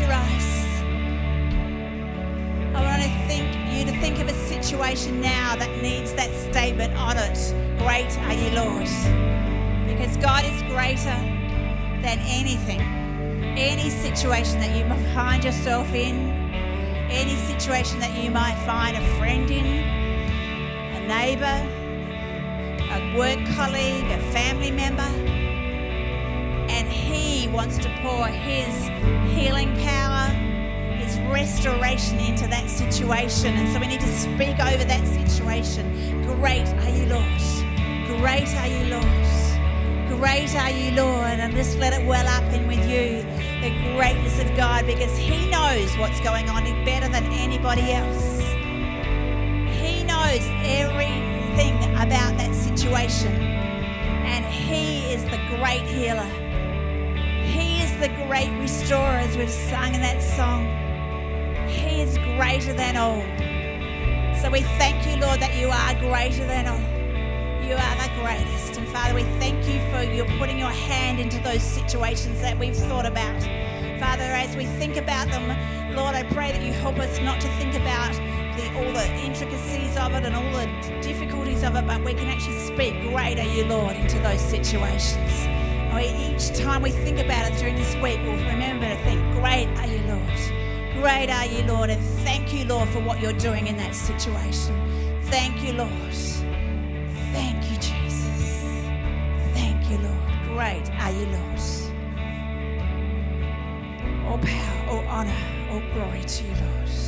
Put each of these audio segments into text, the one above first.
your eyes. I want to think you to think of a situation now that needs that statement on it. Great are you, Lord. Because God is greater than anything. Any situation that you might find yourself in, any situation that you might find a friend in, a neighbor, a work colleague, a family member, He wants to pour His healing power, His restoration into that situation. And so we need to speak over that situation. Great are you, Lord. Great are you, Lord. Great are you, Lord. And just let it well up in with you the greatness of God because He knows what's going on better than anybody else. He knows everything about that situation. And He is the great healer. The great restorer, as we've sung in that song. He is greater than all. So we thank you, Lord, that you are greater than all. You are the greatest. And Father, we thank you for you putting your hand into those situations that we've thought about. Father, as we think about them, Lord, I pray that you help us not to think about the, all the intricacies of it and all the difficulties of it, but we can actually speak, greater, you, Lord, into those situations. Each time we think about it during this week, we'll remember to think, Great are you, Lord. Great are you, Lord. And thank you, Lord, for what you're doing in that situation. Thank you, Lord. Thank you, Jesus. Thank you, Lord. Great are you, Lord. All power, all honor, all glory to you, Lord.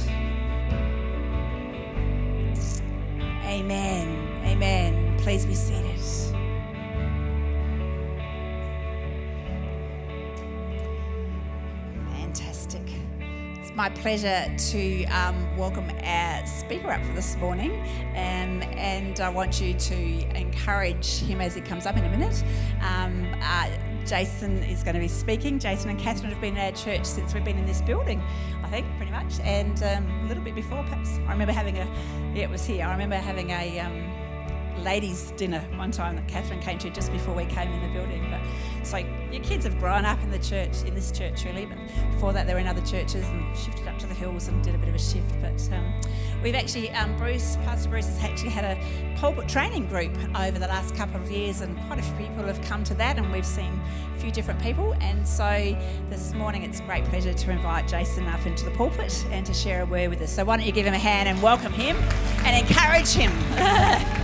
My pleasure to um, welcome our speaker up for this morning, um, and I want you to encourage him as he comes up in a minute. Um, uh, Jason is going to be speaking. Jason and Catherine have been at our church since we've been in this building, I think, pretty much, and um, a little bit before, perhaps. I remember having a, yeah, it was here. I remember having a um, ladies' dinner one time that Catherine came to just before we came in the building. But so your kids have grown up in the church, in this church really. But before that, they were in other churches and shifted up to the hills and did a bit of a shift. But um, we've actually, um, Bruce, Pastor Bruce, has actually had a pulpit training group over the last couple of years, and quite a few people have come to that, and we've seen a few different people. And so this morning, it's a great pleasure to invite Jason up into the pulpit and to share a word with us. So why don't you give him a hand and welcome him and encourage him.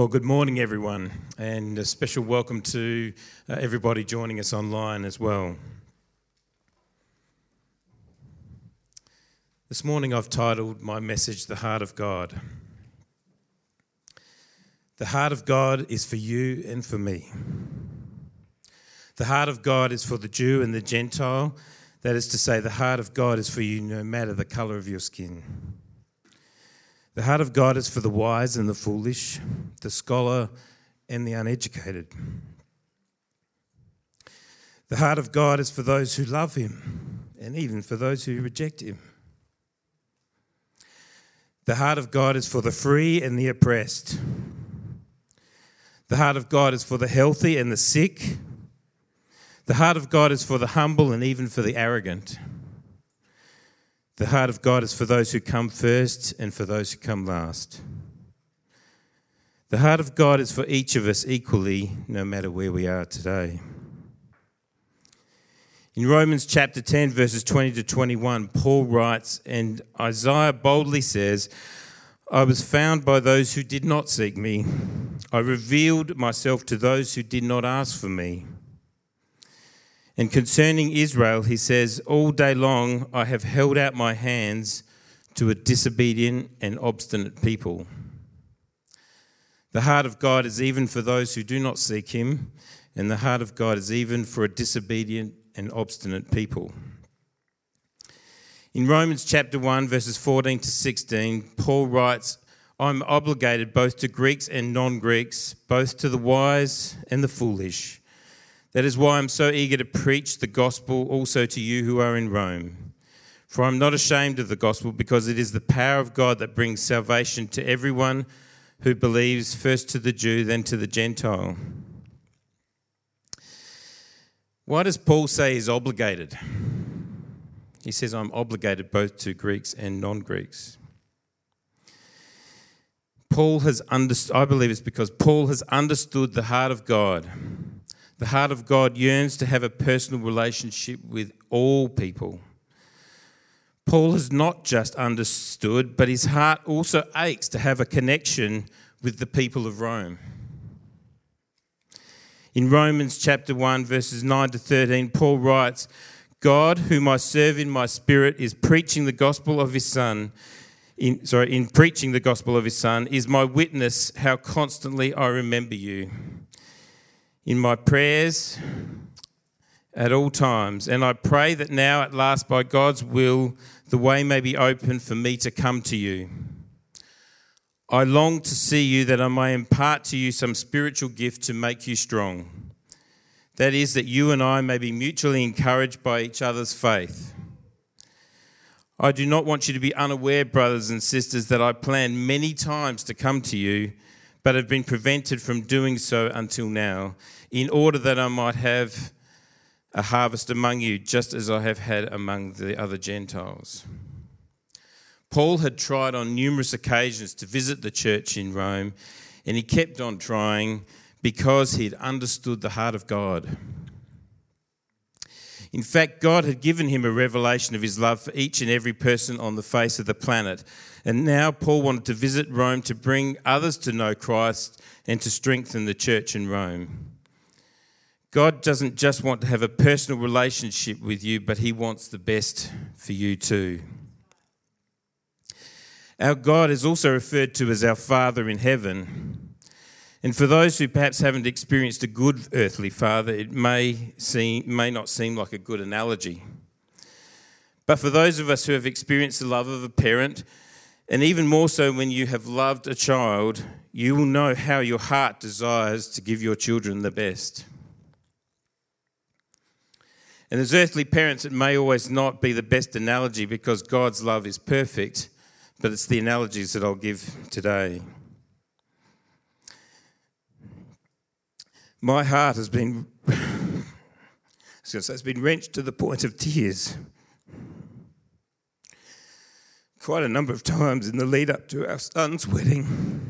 Well, good morning, everyone, and a special welcome to uh, everybody joining us online as well. This morning, I've titled my message, The Heart of God. The heart of God is for you and for me. The heart of God is for the Jew and the Gentile. That is to say, the heart of God is for you no matter the colour of your skin. The heart of God is for the wise and the foolish, the scholar and the uneducated. The heart of God is for those who love Him and even for those who reject Him. The heart of God is for the free and the oppressed. The heart of God is for the healthy and the sick. The heart of God is for the humble and even for the arrogant. The heart of God is for those who come first and for those who come last. The heart of God is for each of us equally, no matter where we are today. In Romans chapter 10, verses 20 to 21, Paul writes, and Isaiah boldly says, I was found by those who did not seek me. I revealed myself to those who did not ask for me. And concerning Israel, he says, All day long I have held out my hands to a disobedient and obstinate people. The heart of God is even for those who do not seek him, and the heart of God is even for a disobedient and obstinate people. In Romans chapter 1, verses 14 to 16, Paul writes, I'm obligated both to Greeks and non Greeks, both to the wise and the foolish. That is why I'm so eager to preach the gospel also to you who are in Rome. For I'm not ashamed of the gospel because it is the power of God that brings salvation to everyone who believes, first to the Jew, then to the Gentile. Why does Paul say he's obligated? He says, I'm obligated both to Greeks and non Greeks. Paul has understood, I believe it's because Paul has understood the heart of God. The heart of God yearns to have a personal relationship with all people. Paul has not just understood, but his heart also aches to have a connection with the people of Rome. In Romans chapter 1, verses 9 to 13, Paul writes, God, whom I serve in my spirit, is preaching the gospel of his Son. In, sorry, in preaching the gospel of his Son, is my witness how constantly I remember you. In my prayers, at all times. And I pray that now, at last, by God's will, the way may be open for me to come to you. I long to see you that I may impart to you some spiritual gift to make you strong. That is, that you and I may be mutually encouraged by each other's faith. I do not want you to be unaware, brothers and sisters, that I planned many times to come to you, but have been prevented from doing so until now, in order that I might have a harvest among you, just as I have had among the other Gentiles. Paul had tried on numerous occasions to visit the church in Rome, and he kept on trying because he had understood the heart of God. In fact, God had given him a revelation of his love for each and every person on the face of the planet. And now Paul wanted to visit Rome to bring others to know Christ and to strengthen the church in Rome. God doesn't just want to have a personal relationship with you, but he wants the best for you too. Our God is also referred to as our Father in heaven. And for those who perhaps haven't experienced a good earthly father, it may, seem, may not seem like a good analogy. But for those of us who have experienced the love of a parent, and even more so when you have loved a child, you will know how your heart desires to give your children the best. And as earthly parents, it may always not be the best analogy because God's love is perfect but it's the analogies that I'll give today. My heart has been, it's been wrenched to the point of tears quite a number of times in the lead up to our son's wedding.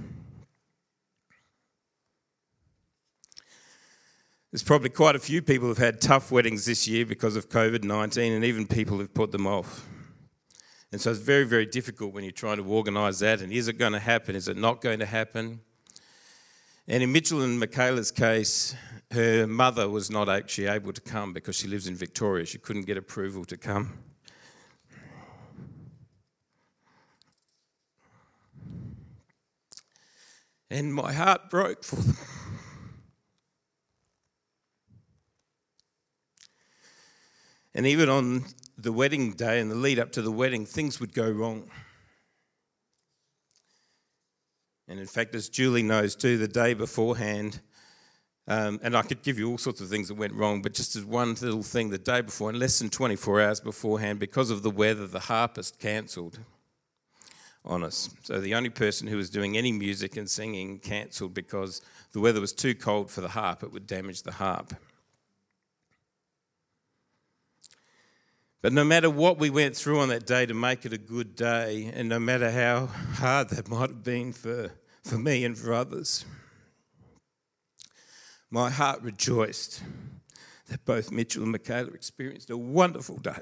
There's probably quite a few people who've had tough weddings this year because of COVID 19, and even people who've put them off. And so it's very, very difficult when you're trying to organise that. And is it going to happen? Is it not going to happen? And in Mitchell and Michaela's case, her mother was not actually able to come because she lives in Victoria. She couldn't get approval to come. And my heart broke for them. And even on the wedding day and the lead up to the wedding, things would go wrong. And in fact, as Julie knows too, the day beforehand, um, and I could give you all sorts of things that went wrong, but just as one little thing, the day before, in less than 24 hours beforehand, because of the weather, the harpist cancelled on us. So the only person who was doing any music and singing cancelled because the weather was too cold for the harp, it would damage the harp. But no matter what we went through on that day to make it a good day, and no matter how hard that might have been for, for me and for others, my heart rejoiced that both Mitchell and Michaela experienced a wonderful day.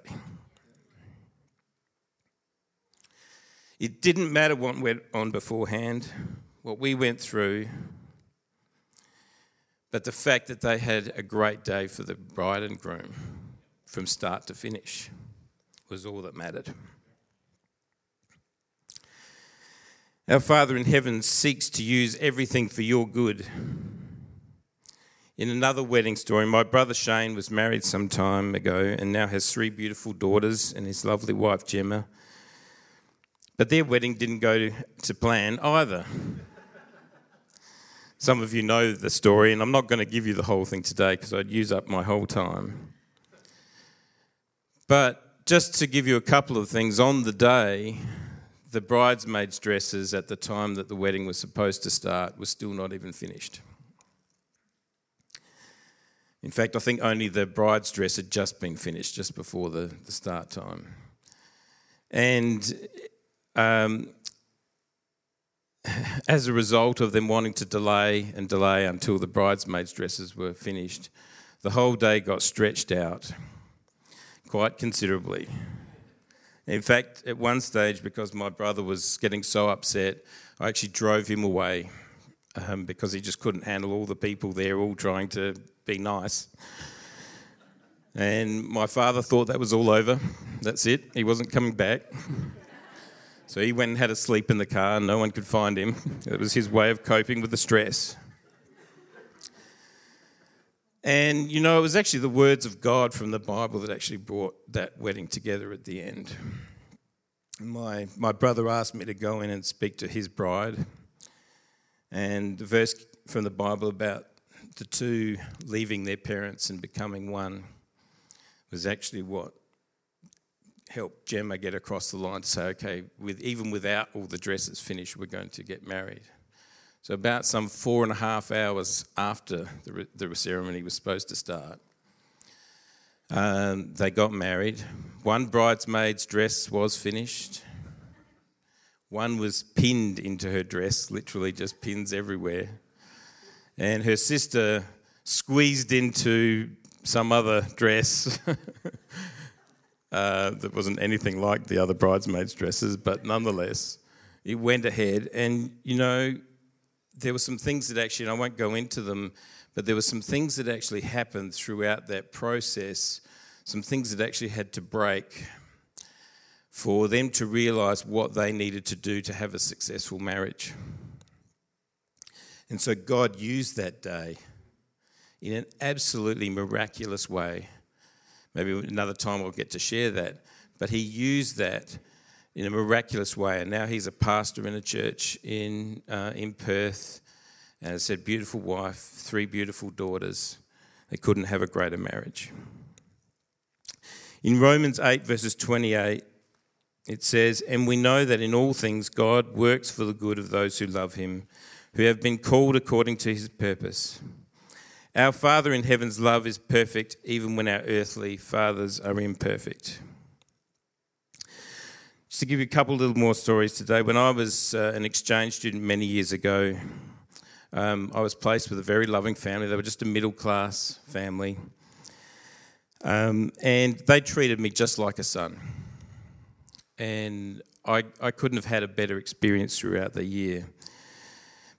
It didn't matter what went on beforehand, what we went through, but the fact that they had a great day for the bride and groom from start to finish was all that mattered. Our Father in heaven seeks to use everything for your good. In another wedding story, my brother Shane was married some time ago and now has three beautiful daughters and his lovely wife Gemma. But their wedding didn't go to plan either. Some of you know the story, and I'm not going to give you the whole thing today because I'd use up my whole time. But just to give you a couple of things, on the day, the bridesmaids' dresses at the time that the wedding was supposed to start were still not even finished. In fact, I think only the bride's dress had just been finished just before the, the start time. And um, as a result of them wanting to delay and delay until the bridesmaids' dresses were finished, the whole day got stretched out quite considerably. In fact, at one stage, because my brother was getting so upset, I actually drove him away um, because he just couldn't handle all the people there all trying to be nice. And my father thought that was all over. That's it. He wasn't coming back. So he went and had a sleep in the car, no one could find him. It was his way of coping with the stress. And you know, it was actually the words of God from the Bible that actually brought that wedding together at the end. My, my brother asked me to go in and speak to his bride. And the verse from the Bible about the two leaving their parents and becoming one was actually what helped Gemma get across the line to say, okay, with, even without all the dresses finished, we're going to get married. So, about some four and a half hours after the, the ceremony was supposed to start, um, they got married. One bridesmaid's dress was finished. One was pinned into her dress, literally just pins everywhere. And her sister squeezed into some other dress uh, that wasn't anything like the other bridesmaids' dresses, but nonetheless, it went ahead. And, you know, there were some things that actually, and I won't go into them, but there were some things that actually happened throughout that process, some things that actually had to break for them to realize what they needed to do to have a successful marriage. And so God used that day in an absolutely miraculous way. Maybe another time I'll get to share that. But he used that in a miraculous way. And now he's a pastor in a church in, uh, in Perth. And I said, beautiful wife, three beautiful daughters. They couldn't have a greater marriage. In Romans 8, verses 28, it says, And we know that in all things God works for the good of those who love him, who have been called according to his purpose. Our Father in heaven's love is perfect, even when our earthly fathers are imperfect. Just to give you a couple little more stories today, when I was uh, an exchange student many years ago, um, I was placed with a very loving family. They were just a middle class family. Um, and they treated me just like a son. And I, I couldn't have had a better experience throughout the year.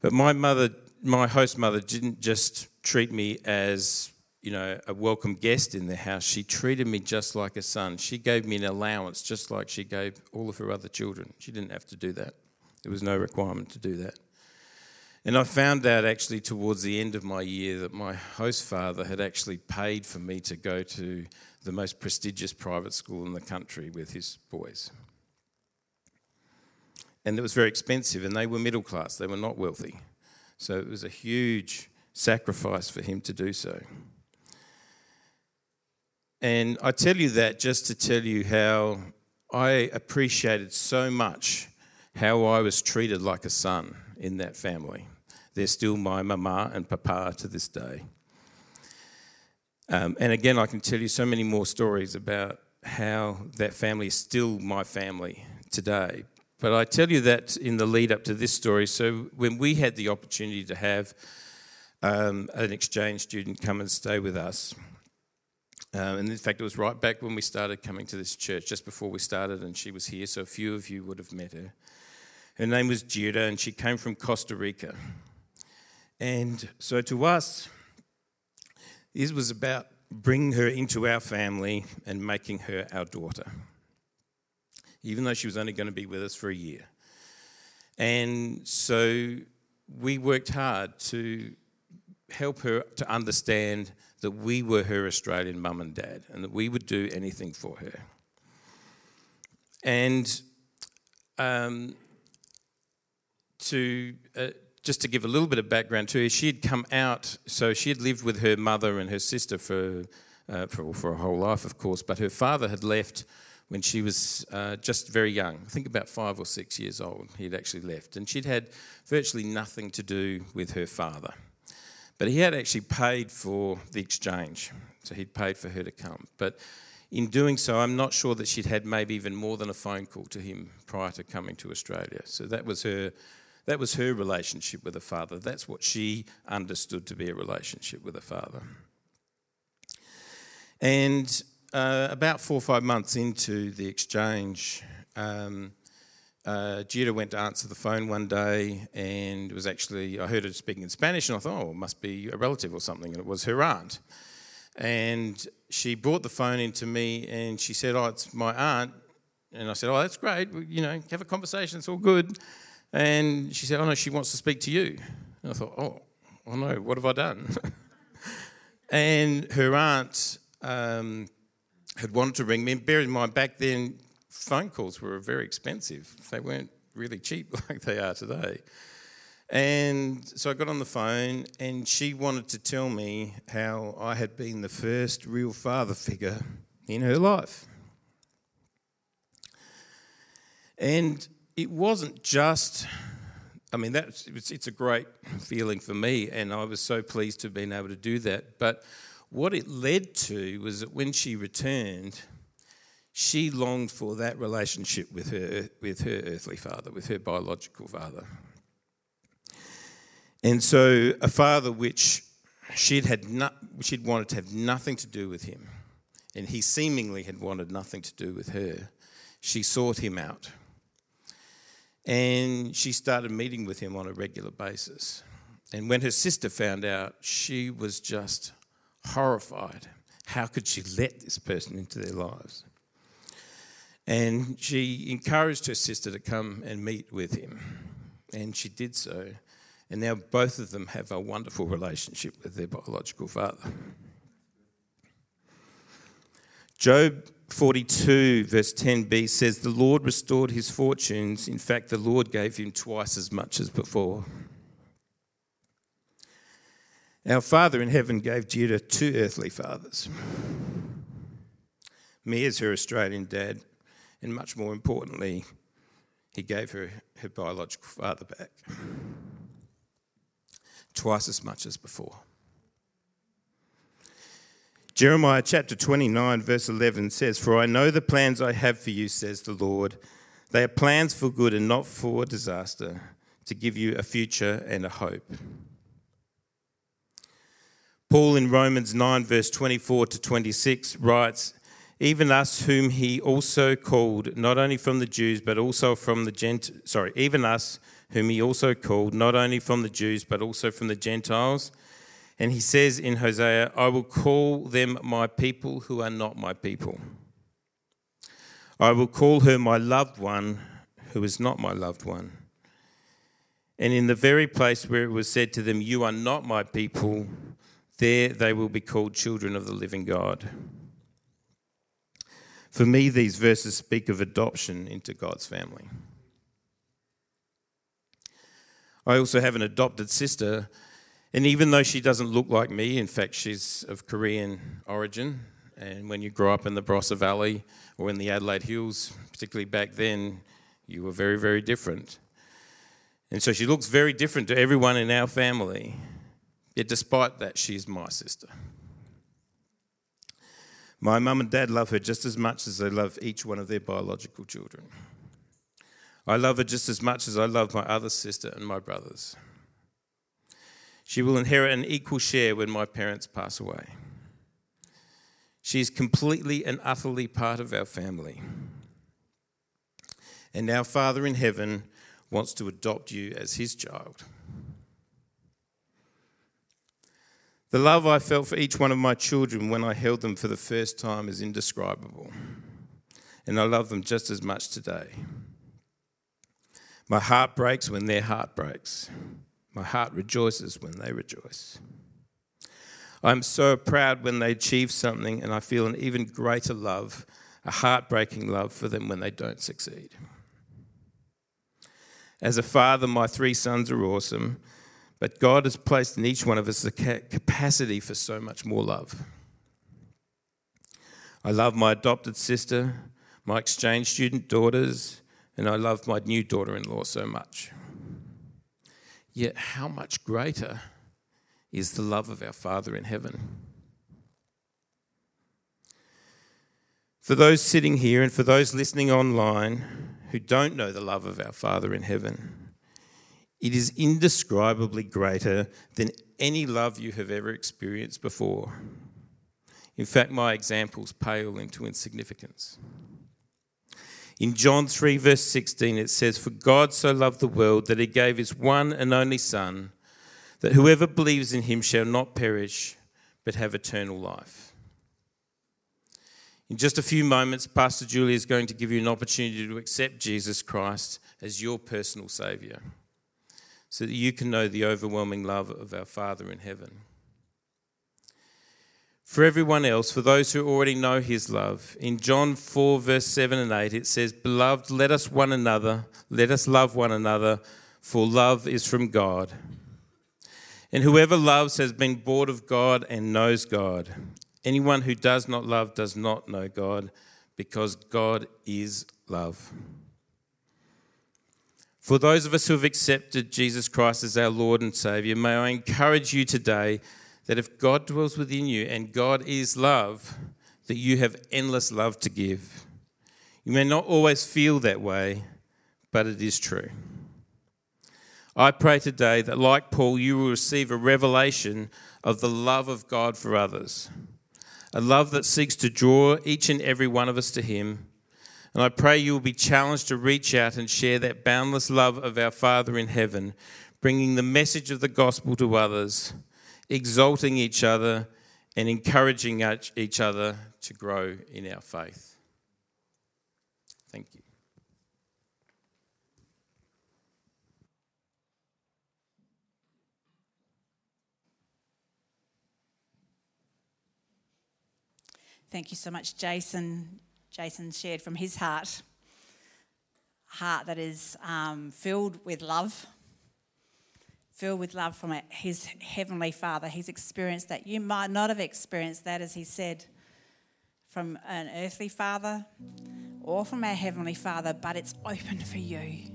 But my mother, my host mother, didn't just treat me as you know a welcome guest in the house. She treated me just like a son. She gave me an allowance just like she gave all of her other children. She didn't have to do that. There was no requirement to do that. And I found out actually towards the end of my year that my host father had actually paid for me to go to the most prestigious private school in the country with his boys. And it was very expensive, and they were middle class, they were not wealthy. So it was a huge sacrifice for him to do so. And I tell you that just to tell you how I appreciated so much how I was treated like a son in that family. They're still my mama and papa to this day. Um, and again, I can tell you so many more stories about how that family is still my family today. But I tell you that in the lead up to this story. So when we had the opportunity to have um, an exchange student come and stay with us, um, and in fact, it was right back when we started coming to this church, just before we started, and she was here, so a few of you would have met her. Her name was Judah, and she came from Costa Rica. And so to us, this was about bringing her into our family and making her our daughter, even though she was only going to be with us for a year. And so we worked hard to help her to understand that we were her Australian mum and dad and that we would do anything for her. And um, to uh, just to give a little bit of background to her, she had come out, so she had lived with her mother and her sister for, uh, for, for a whole life, of course, but her father had left when she was uh, just very young, I think about five or six years old, he had actually left. And she'd had virtually nothing to do with her father. But he had actually paid for the exchange, so he'd paid for her to come. But in doing so, I'm not sure that she'd had maybe even more than a phone call to him prior to coming to Australia. So that was her, that was her relationship with a father. That's what she understood to be a relationship with a father. And uh, about four or five months into the exchange, um, uh, Judah went to answer the phone one day, and was actually I heard her speaking in Spanish, and I thought, oh, it must be a relative or something, and it was her aunt. And she brought the phone into me and she said, Oh, it's my aunt. And I said, Oh, that's great. You know, have a conversation. It's all good. And she said, Oh, no, she wants to speak to you. And I thought, Oh, oh no, what have I done? and her aunt um, had wanted to ring me. And bear in mind, back then, phone calls were very expensive. They weren't really cheap like they are today. And so I got on the phone, and she wanted to tell me how I had been the first real father figure in her life. And it wasn't just, I mean, that's, it's, it's a great feeling for me, and I was so pleased to have been able to do that. But what it led to was that when she returned, she longed for that relationship with her, with her earthly father, with her biological father. And so a father which she'd, had not, she'd wanted to have nothing to do with him, and he seemingly had wanted nothing to do with her, she sought him out. And she started meeting with him on a regular basis. And when her sister found out, she was just horrified. How could she let this person into their lives? And she encouraged her sister to come and meet with him. And she did so. And now both of them have a wonderful relationship with their biological father. Job 42, verse 10b says, The Lord restored his fortunes. In fact, the Lord gave him twice as much as before. Our Father in heaven gave Judah two earthly fathers me as her Australian dad, and much more importantly, he gave her her biological father back twice as much as before. Jeremiah chapter 29, verse 11 says, For I know the plans I have for you, says the Lord. They are plans for good and not for disaster, to give you a future and a hope. Paul in Romans 9, verse 24 to 26 writes, Even us whom he also called, not only from the Jews, but also from the Gent, sorry, even us whom he also called, not only from the Jews, but also from the Gentiles. And he says in Hosea, I will call them my people who are not my people. I will call her my loved one who is not my loved one. And in the very place where it was said to them, You are not my people, there they will be called children of the living God. For me, these verses speak of adoption into God's family. I also have an adopted sister, and even though she doesn't look like me, in fact, she's of Korean origin. And when you grow up in the Barossa Valley or in the Adelaide Hills, particularly back then, you were very, very different. And so she looks very different to everyone in our family. Yet, despite that, she's my sister. My mum and dad love her just as much as they love each one of their biological children. I love her just as much as I love my other sister and my brothers. She will inherit an equal share when my parents pass away. She is completely and utterly part of our family. And our Father in heaven wants to adopt you as his child. The love I felt for each one of my children when I held them for the first time is indescribable. And I love them just as much today. My heart breaks when their heart breaks. My heart rejoices when they rejoice. I'm so proud when they achieve something, and I feel an even greater love, a heartbreaking love for them when they don't succeed. As a father, my three sons are awesome, But God has placed in each one of us the capacity for so much more love. I love my adopted sister, my exchange student daughters, and I love my new daughter in law so much. Yet, how much greater is the love of our Father in heaven? For those sitting here and for those listening online who don't know the love of our Father in heaven, it is indescribably greater than any love you have ever experienced before. In fact, my examples pale into insignificance. In John 3, verse 16, it says, For God so loved the world that he gave his one and only Son, that whoever believes in him shall not perish, but have eternal life. In just a few moments, Pastor Julie is going to give you an opportunity to accept Jesus Christ as your personal Saviour, so that you can know the overwhelming love of our Father in heaven. For everyone else, for those who already know his love, in John 4, verse 7 and 8, it says, Beloved, let us one another, let us love one another, for love is from God. And whoever loves has been born of God and knows God. Anyone who does not love does not know God, because God is love. For those of us who have accepted Jesus Christ as our Lord and Saviour, may I encourage you today that if God dwells within you and God is love, that you have endless love to give. You may not always feel that way, but it is true. I pray today that, like Paul, you will receive a revelation of the love of God for others, a love that seeks to draw each and every one of us to Him. And I pray you will be challenged to reach out and share that boundless love of our Father in heaven, bringing the message of the gospel to others exalting each other, and encouraging each other to grow in our faith. Thank you. Thank you so much, Jason. Jason shared from his heart, heart that is um, filled with love filled with love from his heavenly Father. He's experienced that. You might not have experienced that, as he said, from an earthly Father or from our heavenly Father, but it's open for you.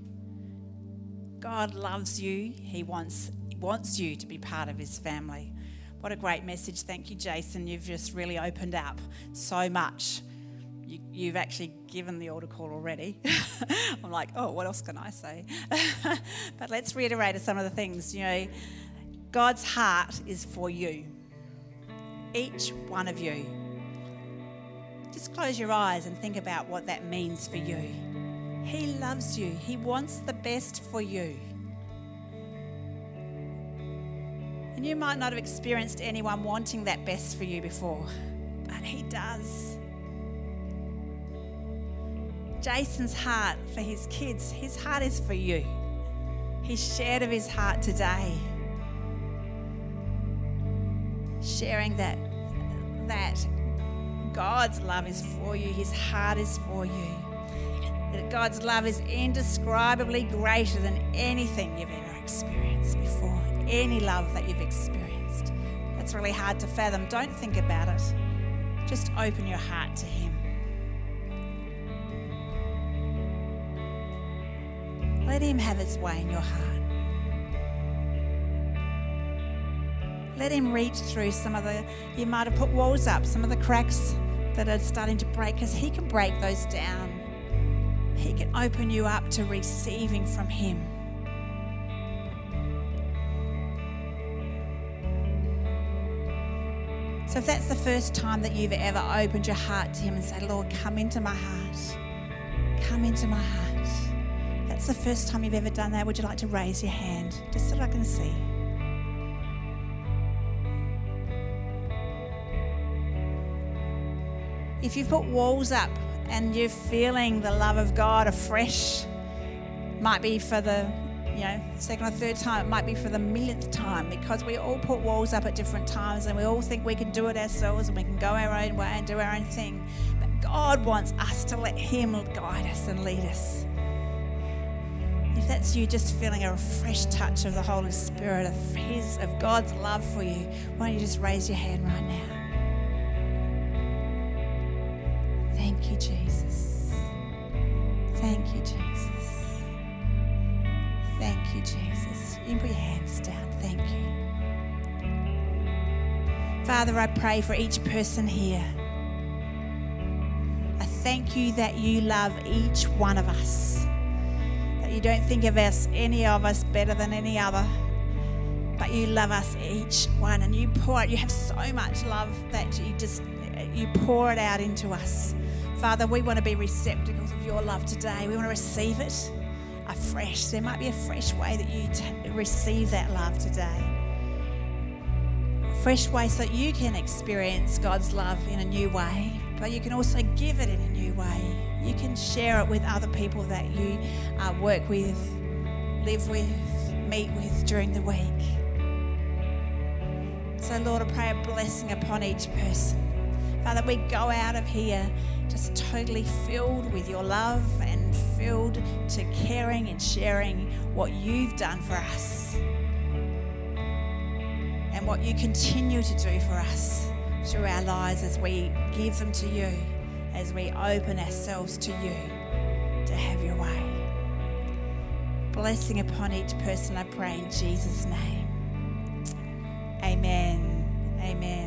God loves you. He wants, wants you to be part of his family. What a great message. Thank you, Jason. You've just really opened up so much you, have actually given the altar call already. I'm like, oh, what else can I say? but let's reiterate some of the things. You know, God's heart is for you, each one of you. Just close your eyes and think about what that means for you. He loves you, He wants the best for you. And you might not have experienced anyone wanting that best for you before, but He does. Jason's heart for his kids, his heart is for you. He shared of his heart today. Sharing that that God's love is for you, his heart is for you. That God's love is indescribably greater than anything you've ever experienced before, any love that you've experienced. That's really hard to fathom. Don't think about it. Just open your heart to him. Him have His way in your heart. Let Him reach through some of the, you might have put walls up, some of the cracks that are starting to break, because He can break those down. He can open you up to receiving from Him. So if that's the first time that you've ever opened your heart to Him and said, Lord, come into my heart, come into my heart that's the first time you've ever done that, would you like to raise your hand just so I can see? If you've put walls up and you're feeling the love of God afresh, might be for the you know, second or third time, it might be for the millionth time because we all put walls up at different times and we all think we can do it ourselves and we can go our own way and do our own thing. But God wants us to let Him guide us and lead us. If that's you just feeling a fresh touch of the Holy Spirit, of His, of God's love for you, why don't you just raise your hand right now? Thank you, Jesus. Thank you, Jesus. Thank you, Jesus. You can put your hands down. Thank you. Father, I pray for each person here. I thank you that you love each one of us. You don't think of us, any of us, better than any other. But you love us each one, and you pour it. You have so much love that you just you pour it out into us. Father, we want to be receptacles of your love today. We want to receive it afresh. There might be a fresh way that you t- receive that love today. A fresh way so that you can experience God's love in a new way, but you can also give it in a new way. You can share it with other people that you uh, work with, live with, meet with during the week. So, Lord, I pray a blessing upon each person. Father, we go out of here just totally filled with your love and filled to caring and sharing what you've done for us and what you continue to do for us through our lives as we give them to you, as we open ourselves to you to have your way. Blessing upon each person, I pray in Jesus' name. Amen. Amen.